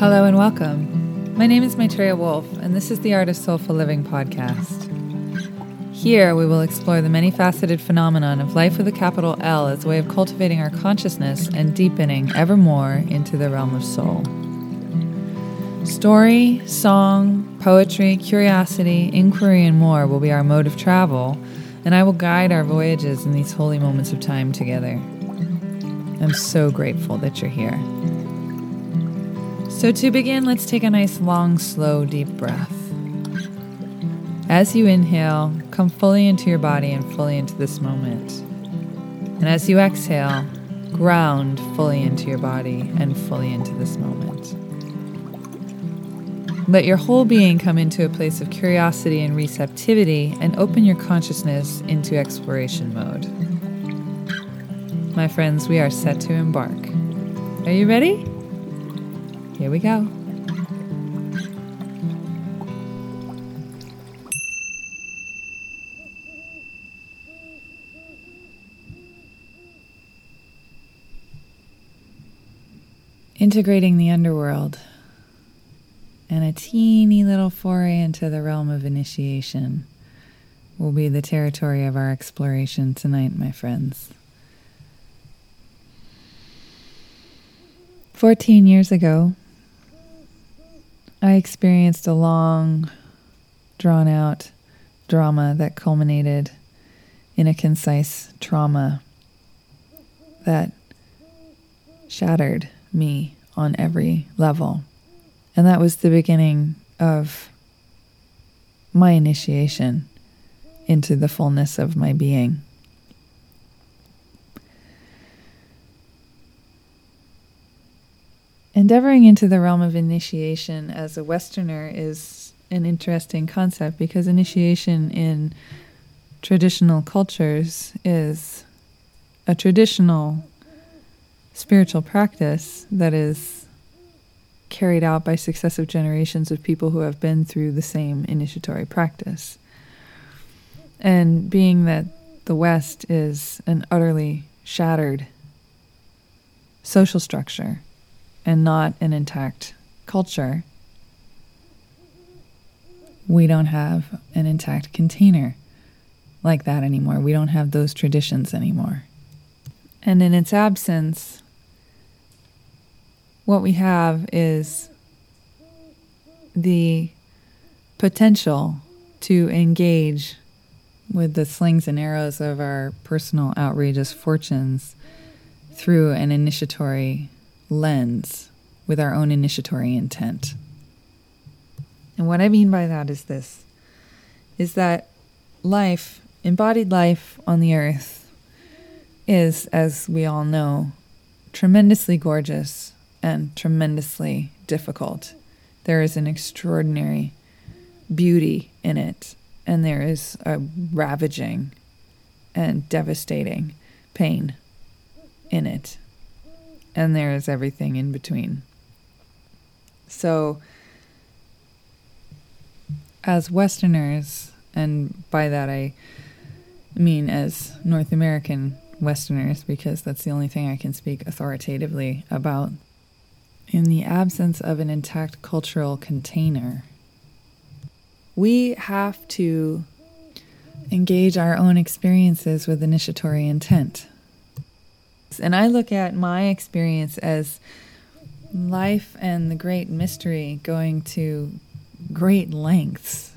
Hello and welcome. My name is Maitreya Wolf, and this is the Art of Soulful Living podcast. Here, we will explore the many faceted phenomenon of life with a capital L as a way of cultivating our consciousness and deepening ever more into the realm of soul. Story, song, poetry, curiosity, inquiry, and more will be our mode of travel, and I will guide our voyages in these holy moments of time together. I'm so grateful that you're here. So, to begin, let's take a nice, long, slow, deep breath. As you inhale, come fully into your body and fully into this moment. And as you exhale, ground fully into your body and fully into this moment. Let your whole being come into a place of curiosity and receptivity and open your consciousness into exploration mode. My friends, we are set to embark. Are you ready? Here we go. Integrating the underworld and a teeny little foray into the realm of initiation will be the territory of our exploration tonight, my friends. 14 years ago, I experienced a long, drawn out drama that culminated in a concise trauma that shattered me on every level. And that was the beginning of my initiation into the fullness of my being. Endeavoring into the realm of initiation as a Westerner is an interesting concept because initiation in traditional cultures is a traditional spiritual practice that is carried out by successive generations of people who have been through the same initiatory practice. And being that the West is an utterly shattered social structure and not an intact culture, we don't have an intact container like that anymore. We don't have those traditions anymore. And in its absence, what we have is the potential to engage with the slings and arrows of our personal outrageous fortunes through an initiatory lens with our own initiatory intent. And what I mean by that is this is that life, embodied life on the earth, is, as we all know, tremendously gorgeous and tremendously difficult. There is an extraordinary beauty in it, and there is a ravaging and devastating pain in it and there is everything in between. So, as Westerners, and by that I mean as North American Westerners, because that's the only thing I can speak authoritatively about, in the absence of an intact cultural container, we have to engage our own experiences with initiatory intent. And I look at my experience as life and the great mystery going to great lengths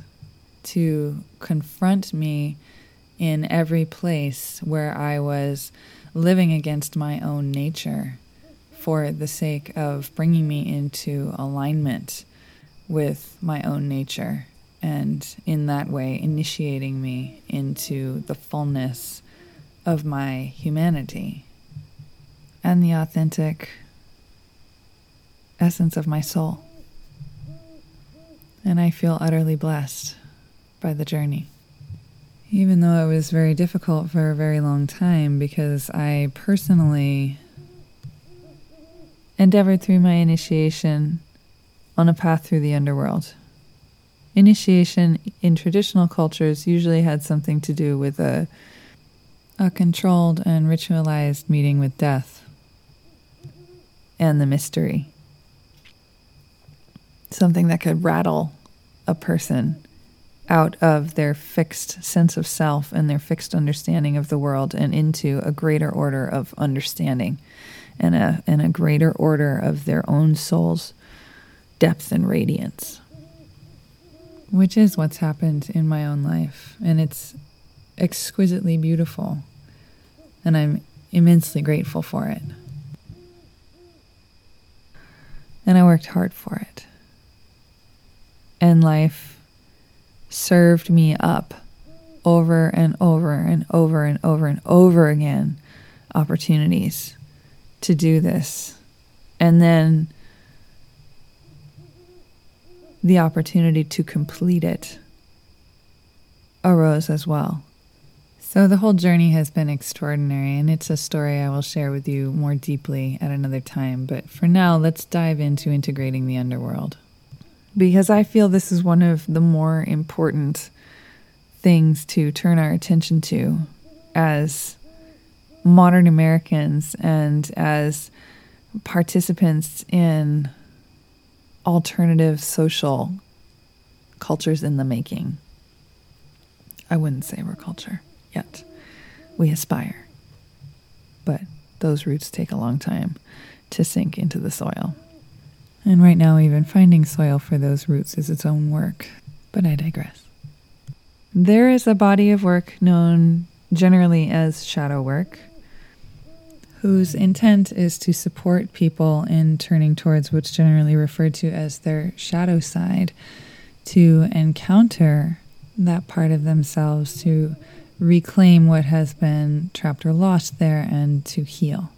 to confront me in every place where I was living against my own nature for the sake of bringing me into alignment with my own nature and in that way initiating me into the fullness of my humanity and the authentic essence of my soul. And I feel utterly blessed by the journey. Even though it was very difficult for a very long time because I personally endeavored through my initiation on a path through the underworld. Initiation in traditional cultures usually had something to do with a, a controlled and ritualized meeting with death and the mystery. something that could rattle a person out of their fixed sense of self and their fixed understanding of the world and into a greater order of understanding and a, and a greater order of their own soul's depth and radiance. Which is what's happened in my own life. And it's exquisitely beautiful. And I'm immensely grateful for it. And I worked hard for it. And life served me up over and over and over and over and over again opportunities to do this. And then the opportunity to complete it arose as well. So the whole journey has been extraordinary, and it's a story I will share with you more deeply at another time. But for now, let's dive into integrating the underworld. Because I feel this is one of the more important things to turn our attention to as modern Americans and as participants in alternative social cultures in the making. I wouldn't say we're culture yet. We aspire. But those roots take a long time to sink into the soil. And right now, even finding soil for those roots is its own work. But I digress. There is a body of work known generally as shadow work, whose intent is to support people in turning towards what's generally referred to as their shadow side, to encounter that part of themselves, to reclaim what has been trapped or lost there and to heal.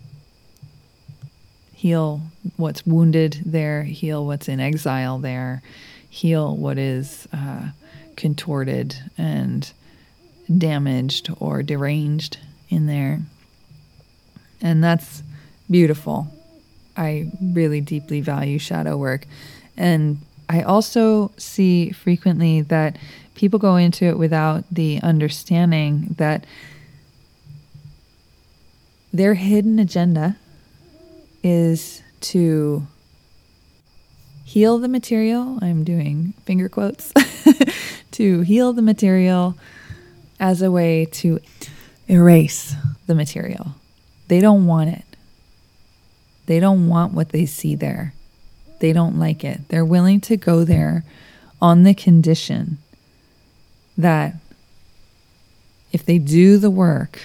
Heal what's wounded there, heal what's in exile there, heal what is uh, contorted and damaged or deranged in there. And that's beautiful. I really deeply value shadow work. And I also see frequently that people go into it without the understanding that their hidden agenda is to heal the material. I'm doing finger quotes to heal the material as a way to erase the material. They don't want it. They don't want what they see there. They don't like it. They're willing to go there on the condition that if they do the work,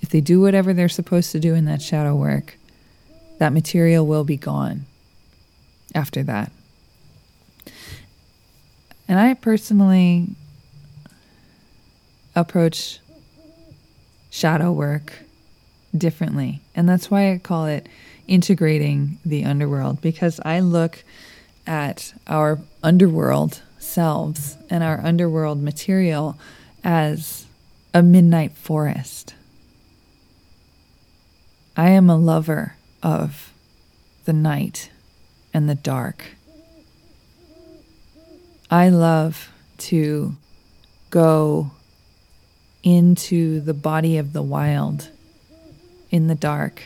if they do whatever they're supposed to do in that shadow work, that material will be gone after that. And I personally approach shadow work differently. And that's why I call it integrating the underworld because I look at our underworld selves and our underworld material as a midnight forest. I am a lover of the night and the dark. I love to go into the body of the wild in the dark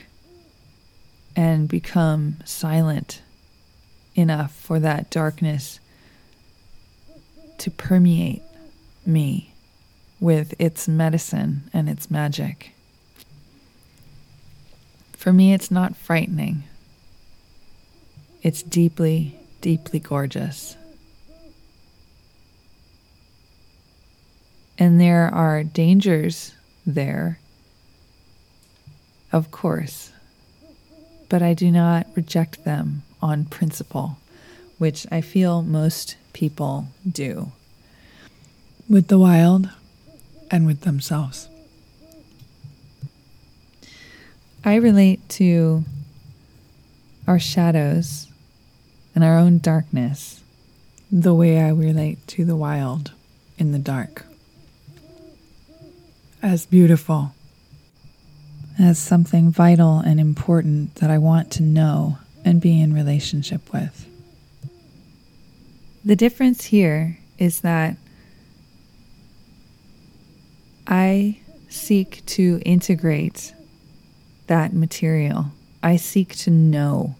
and become silent enough for that darkness to permeate me with its medicine and its magic. For me, it's not frightening, it's deeply, deeply gorgeous. And there are dangers there, of course, but I do not reject them on principle, which I feel most people do with the wild and with themselves. I relate to our shadows and our own darkness the way I relate to the wild in the dark. As beautiful, as something vital and important that I want to know and be in relationship with. The difference here is that I seek to integrate that material. I seek to know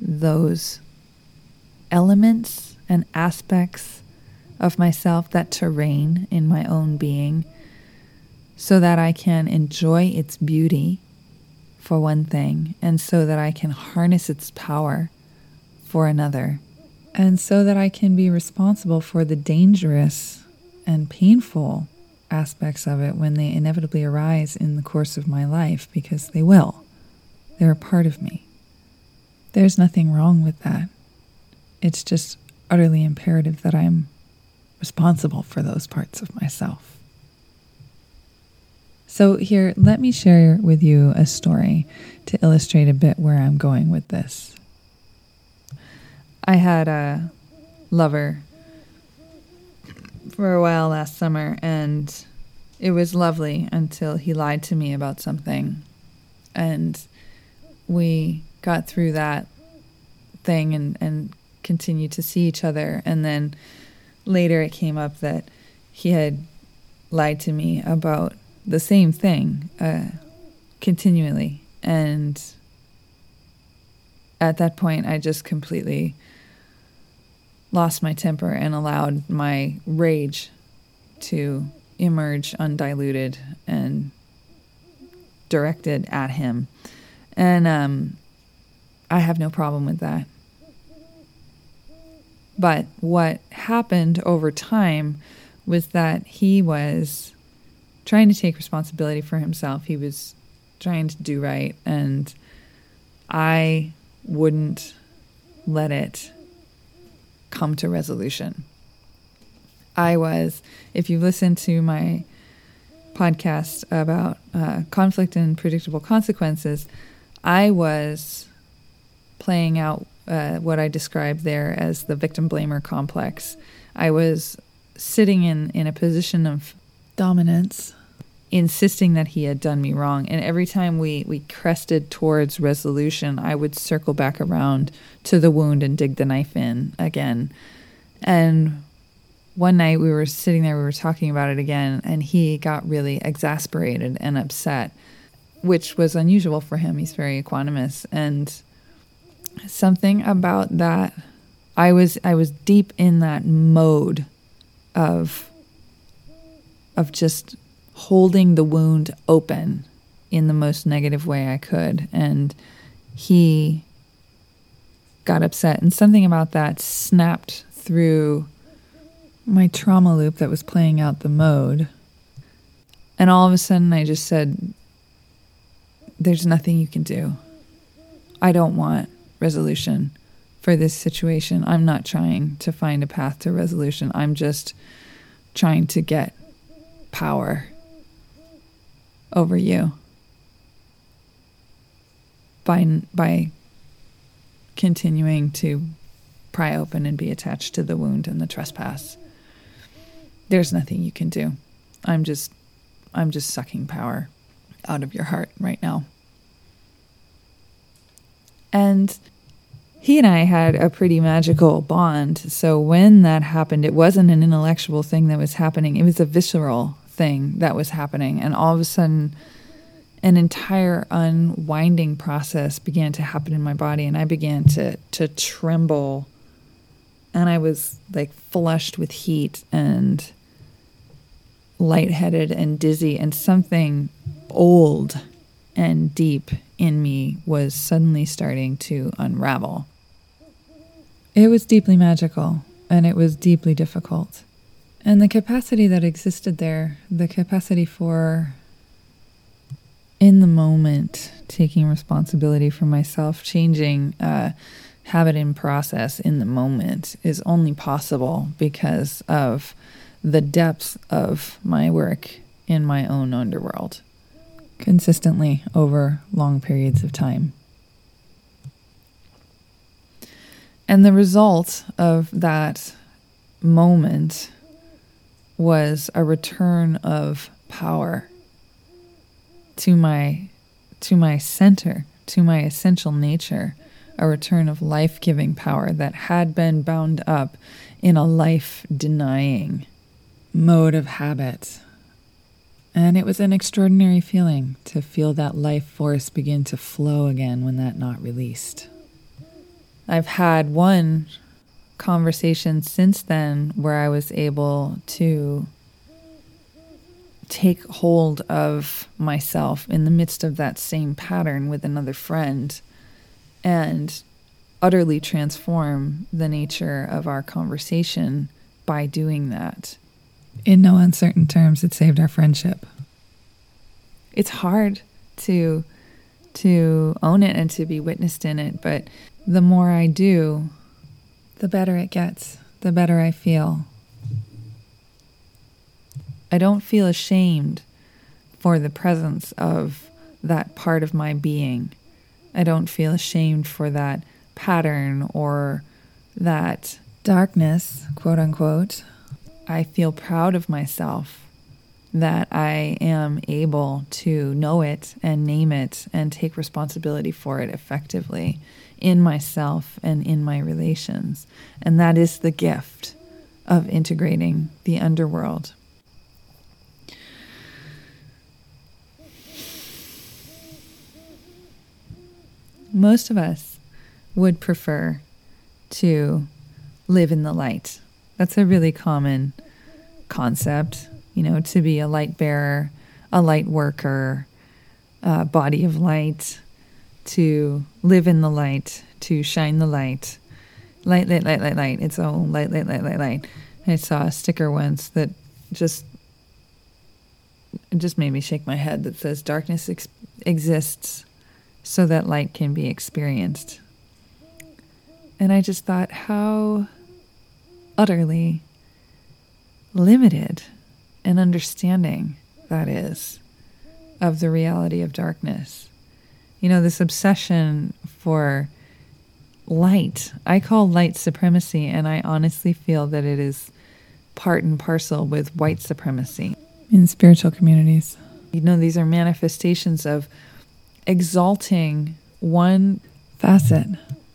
those elements and aspects of myself, that terrain in my own being, so that I can enjoy its beauty, for one thing, and so that I can harness its power for another, and so that I can be responsible for the dangerous and painful aspects of it when they inevitably arise in the course of my life, because they will. They're a part of me. There's nothing wrong with that. It's just utterly imperative that I'm responsible for those parts of myself. So, here, let me share with you a story to illustrate a bit where I'm going with this. I had a lover for a while last summer, and it was lovely until he lied to me about something. And we got through that thing and, and continued to see each other. And then later it came up that he had lied to me about the same thing uh, continually. And at that point, I just completely lost my temper and allowed my rage to emerge undiluted and directed at him. And um, I have no problem with that. But what happened over time was that he was trying to take responsibility for himself. He was trying to do right. And I wouldn't let it come to resolution. I was, if you listen to my podcast about uh, conflict and predictable consequences, I was playing out uh, what I described there as the victim blamer complex. I was sitting in, in a position of dominance, insisting that he had done me wrong. And every time we, we crested towards resolution, I would circle back around to the wound and dig the knife in again. And one night we were sitting there, we were talking about it again, and he got really exasperated and upset, which was unusual for him. He's very equanimous. And something about that, I was I was deep in that mode of of just holding the wound open in the most negative way I could. And he got upset. And something about that snapped through my trauma loop that was playing out the mode. And all of a sudden, I just said, There's nothing you can do. I don't want resolution for this situation. I'm not trying to find a path to resolution. I'm just trying to get power over you by by continuing to pry open and be attached to the wound and the trespass. There's nothing you can do. I'm just I'm just sucking power out of your heart right now. And he and I had a pretty magical bond. So when that happened, it wasn't an intellectual thing that was happening, it was a visceral thing that was happening. And all of a sudden, an entire unwinding process began to happen in my body, and I began to, to tremble. And I was like flushed with heat and lightheaded and dizzy, and something old and deep in me was suddenly starting to unravel. It was deeply magical, and it was deeply difficult. And the capacity that existed there, the capacity for in the moment taking responsibility for myself, changing uh, habit and process in the moment is only possible because of the depth of my work in my own underworld consistently over long periods of time. And the result of that moment was a return of power to my to my center, to my essential nature, a return of life-giving power that had been bound up in a life-denying mode of habit. And it was an extraordinary feeling to feel that life force begin to flow again when that knot released. I've had one conversations since then where I was able to take hold of myself in the midst of that same pattern with another friend and utterly transform the nature of our conversation by doing that. In no uncertain terms, it saved our friendship. It's hard to to own it and to be witnessed in it, but the more I do, the better it gets, the better I feel. I don't feel ashamed for the presence of that part of my being. I don't feel ashamed for that pattern or that darkness, quote unquote. I feel proud of myself that I am able to know it and name it and take responsibility for it effectively in myself and in my relations. And that is the gift of integrating the underworld. Most of us would prefer to live in the light. That's a really common concept, you know, to be a light bearer, a light worker, a body of light, to live in the light, to shine the light. Light, light, light, light, light. It's all light, light, light, light, light. I saw a sticker once that just it just made me shake my head that says darkness ex- exists so that light can be experienced. And I just thought how utterly limited an understanding that is of the reality of darkness. You know, this obsession for light, I call light supremacy, and I honestly feel that it is part and parcel with white supremacy in spiritual communities. You know, these are manifestations of exalting one facet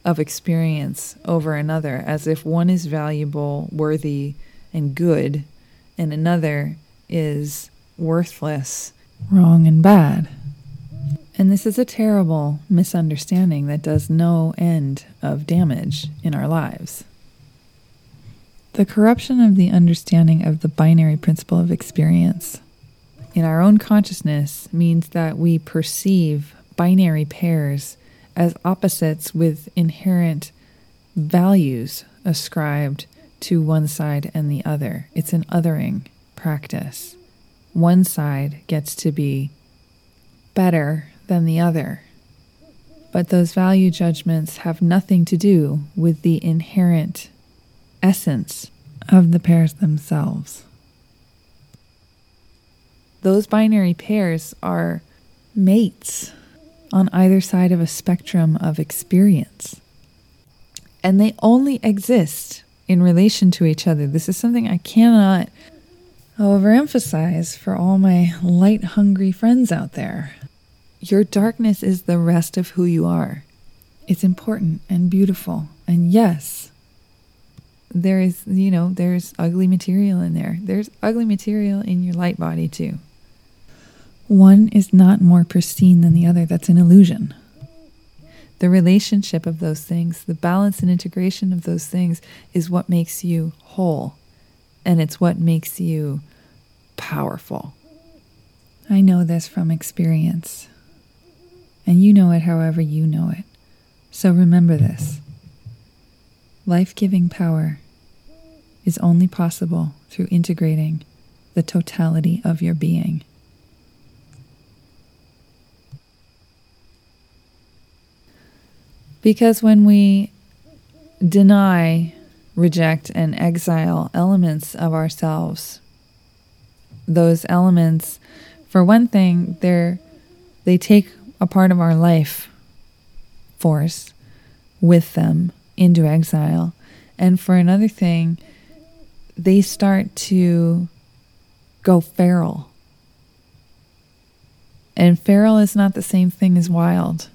of experience over another as if one is valuable, worthy, and good, and another is worthless, wrong, and bad. And this is a terrible misunderstanding that does no end of damage in our lives. The corruption of the understanding of the binary principle of experience in our own consciousness means that we perceive binary pairs as opposites with inherent values ascribed to one side and the other. It's an othering practice. One side gets to be better than the other. But those value judgments have nothing to do with the inherent essence of the pairs themselves. Those binary pairs are mates on either side of a spectrum of experience. And they only exist in relation to each other. This is something I cannot overemphasize for all my light hungry friends out there. Your darkness is the rest of who you are. It's important and beautiful. And yes, there is, you know, there's ugly material in there. There's ugly material in your light body too. One is not more pristine than the other. That's an illusion. The relationship of those things, the balance and integration of those things is what makes you whole. And it's what makes you powerful. I know this from experience. And you know it however you know it. So remember this life giving power is only possible through integrating the totality of your being. Because when we deny, reject, and exile elements of ourselves, those elements, for one thing, they're, they take a part of our life force with them into exile. And for another thing, they start to go feral. And feral is not the same thing as wild.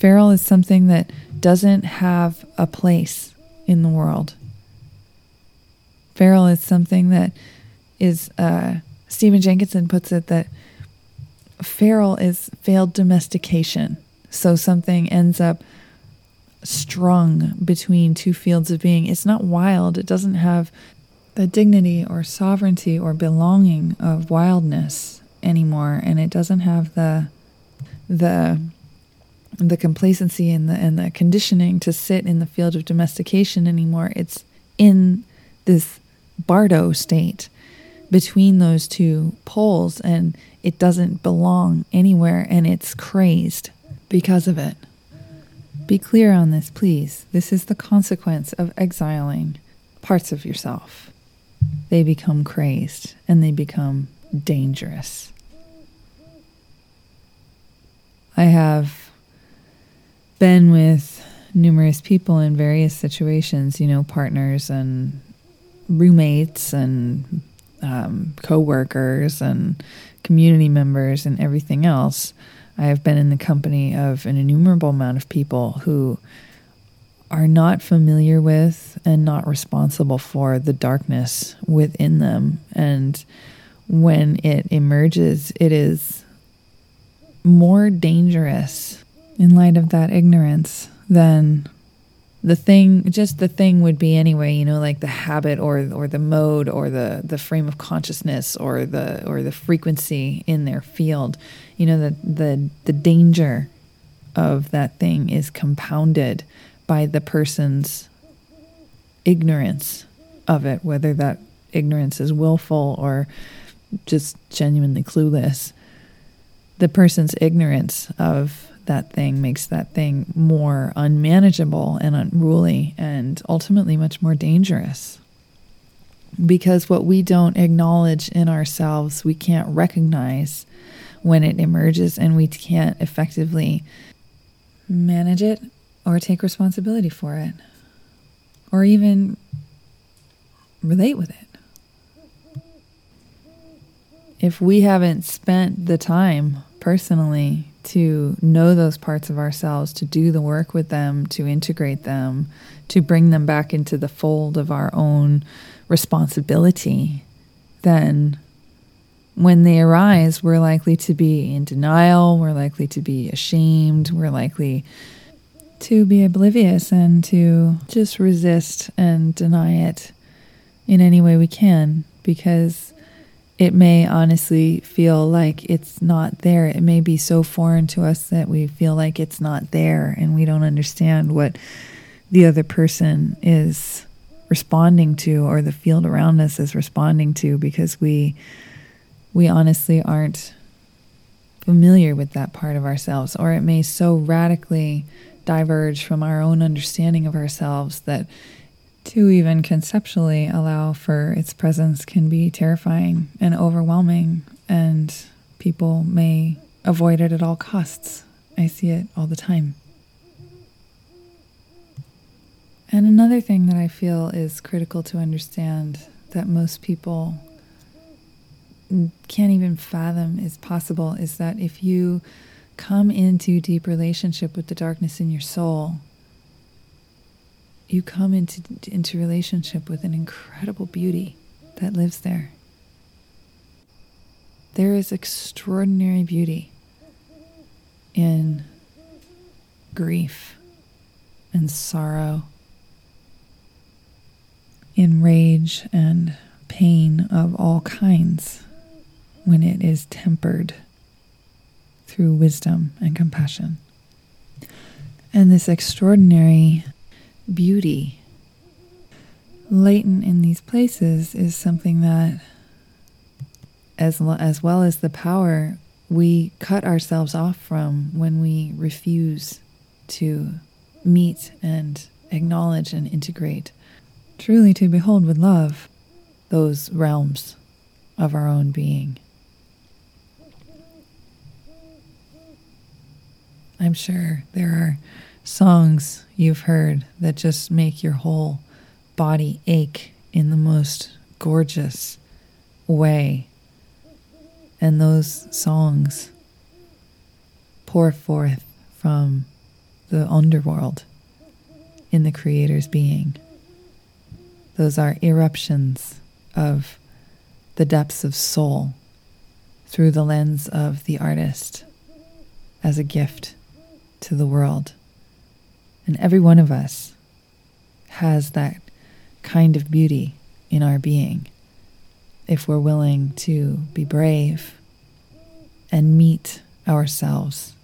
Feral is something that doesn't have a place in the world. Feral is something that is, uh, Stephen Jenkinson puts it that feral is failed domestication. So something ends up strung between two fields of being. It's not wild. It doesn't have the dignity or sovereignty or belonging of wildness anymore, and it doesn't have the the the complacency and the and the conditioning to sit in the field of domestication anymore. It's in this bardo state between those two poles, and it doesn't belong anywhere, and it's crazed because of it. Be clear on this, please. This is the consequence of exiling parts of yourself. They become crazed and they become dangerous. I have been with numerous people in various situations, you know, partners and roommates and um, co workers and community members and everything else I have been in the company of an innumerable amount of people who are not familiar with and not responsible for the darkness within them. And when it emerges, it is more dangerous in light of that ignorance then the thing just the thing would be anyway you know like the habit or or the mode or the the frame of consciousness or the or the frequency in their field. You know the the the danger of that thing is compounded by the person's ignorance of it whether that ignorance is willful or just genuinely clueless. The person's ignorance of that thing makes that thing more unmanageable and unruly and ultimately much more dangerous. Because what we don't acknowledge in ourselves, we can't recognize when it emerges and we can't effectively manage it or take responsibility for it or even relate with it. If we haven't spent the time personally to know those parts of ourselves, to do the work with them, to integrate them, to bring them back into the fold of our own responsibility, then when they arise, we're likely to be in denial, we're likely to be ashamed, we're likely to be oblivious and to just resist and deny it in any way we can because it may honestly feel like it's not there. It may be so foreign to us that we feel like it's not there and we don't understand what the other person is responding to or the field around us is responding to because we we honestly aren't familiar with that part of ourselves or it may so radically diverge from our own understanding of ourselves that to even conceptually allow for its presence can be terrifying and overwhelming, and people may avoid it at all costs. I see it all the time. And another thing that I feel is critical to understand that most people can't even fathom is possible is that if you come into deep relationship with the darkness in your soul, you come into, into relationship with an incredible beauty that lives there. There is extraordinary beauty in grief and sorrow, in rage and pain of all kinds when it is tempered through wisdom and compassion. And this extraordinary beauty. Latent in these places is something that as as well as the power we cut ourselves off from when we refuse to meet and acknowledge and integrate truly to behold with love those realms of our own being. I'm sure there are songs you've heard that just make your whole body ache in the most gorgeous way. And those songs pour forth from the underworld in the Creator's being. Those are eruptions of the depths of soul through the lens of the artist as a gift to the world And every one of us has that kind of beauty in our being if we're willing to be brave and meet ourselves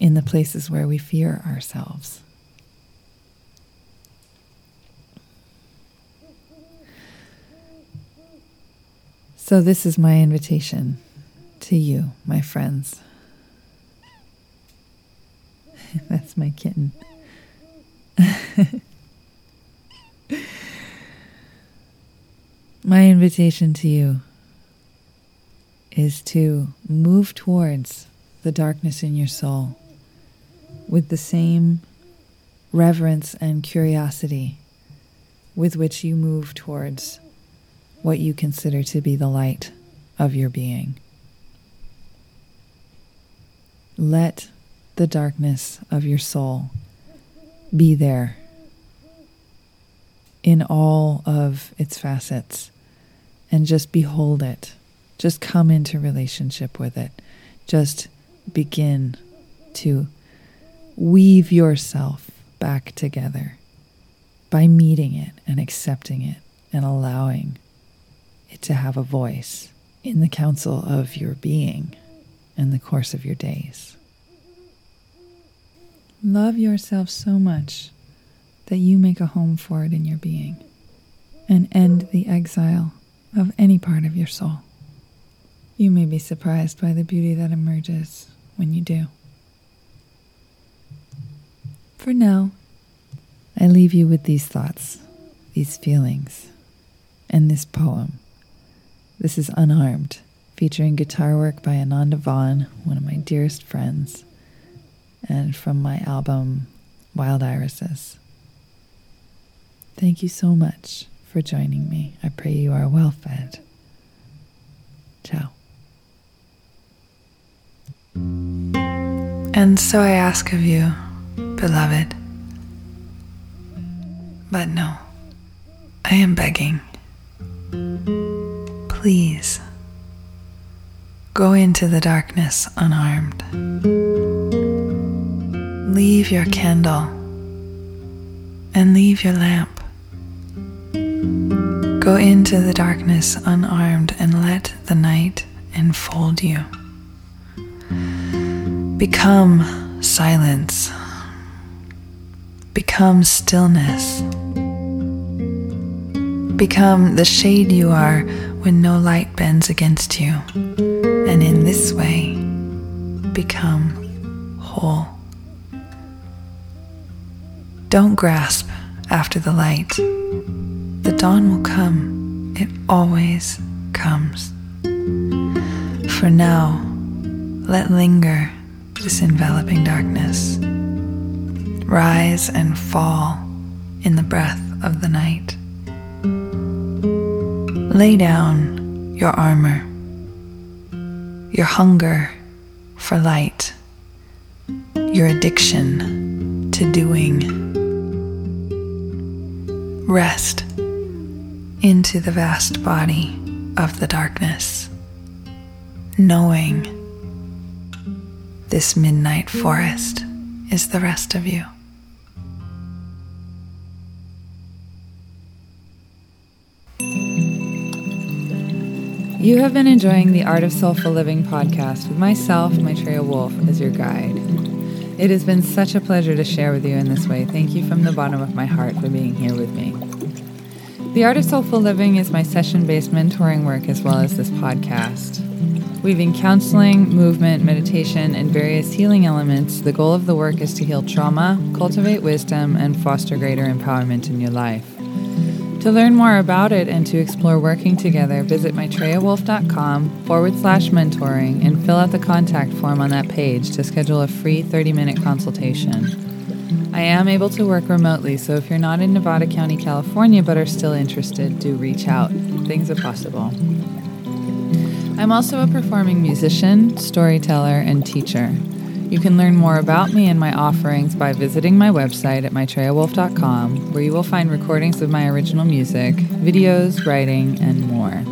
in the places where we fear ourselves. So, this is my invitation to you, my friends. That's my kitten. my invitation to you is to move towards the darkness in your soul with the same reverence and curiosity with which you move towards what you consider to be the light of your being. Let the darkness of your soul be there in all of its facets and just behold it. Just come into relationship with it. Just begin to weave yourself back together by meeting it and accepting it and allowing it to have a voice in the council of your being and the course of your days. Love yourself so much that you make a home for it in your being and end the exile of any part of your soul. You may be surprised by the beauty that emerges when you do. For now, I leave you with these thoughts, these feelings, and this poem. This is Unarmed, featuring guitar work by Ananda Vaughn, one of my dearest friends, and from my album Wild Irises. Thank you so much for joining me. I pray you are well fed. Ciao. And so I ask of you, beloved, but no, I am begging. Please go into the darkness unarmed. Leave your candle and leave your lamp. Go into the darkness unarmed and let the night enfold you. Become silence. Become stillness. Become the shade you are when no light bends against you. And in this way, become Don't grasp after the light. The dawn will come, it always comes. For now, let linger this enveloping darkness. Rise and fall in the breath of the night. Lay down your armor, your hunger for light, your addiction to doing. Rest into the vast body of the darkness, knowing this midnight forest is the rest of you. You have been enjoying the Art of Soulful Living podcast with myself, Maitreya Wolf, as your guide. It has been such a pleasure to share with you in this way. Thank you from the bottom of my heart for being here with me. The Art of Soulful Living is my session based mentoring work as well as this podcast. Weaving counseling, movement, meditation, and various healing elements, the goal of the work is to heal trauma, cultivate wisdom, and foster greater empowerment in your life. To learn more about it and to explore working together, visit maitreyawolf.com forward slash mentoring and fill out the contact form on that page to schedule a free 30 minute consultation. I am able to work remotely, so if you're not in Nevada County, California, but are still interested, do reach out. Things are possible. I'm also a performing musician, storyteller, and teacher. You can learn more about me and my offerings by visiting my website at maitreyawolf.com, where you will find recordings of my original music, videos, writing, and more.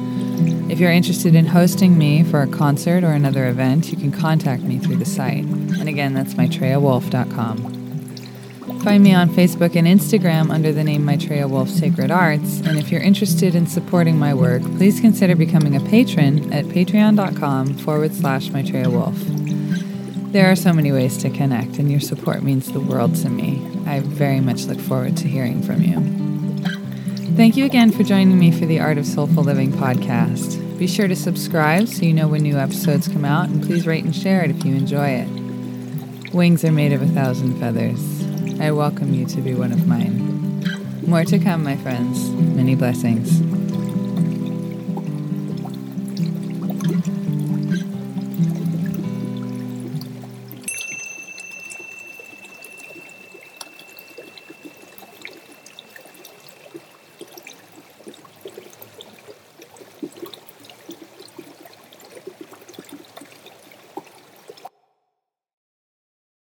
If you're interested in hosting me for a concert or another event, you can contact me through the site. And again, that's maitreyawolf.com. Find me on Facebook and Instagram under the name Maitreya Wolf Sacred Arts. And if you're interested in supporting my work, please consider becoming a patron at patreon.com forward slash Maitreya Wolf. There are so many ways to connect, and your support means the world to me. I very much look forward to hearing from you. Thank you again for joining me for the Art of Soulful Living podcast. Be sure to subscribe so you know when new episodes come out, and please rate and share it if you enjoy it. Wings are made of a thousand feathers. I welcome you to be one of mine. More to come, my friends. Many blessings.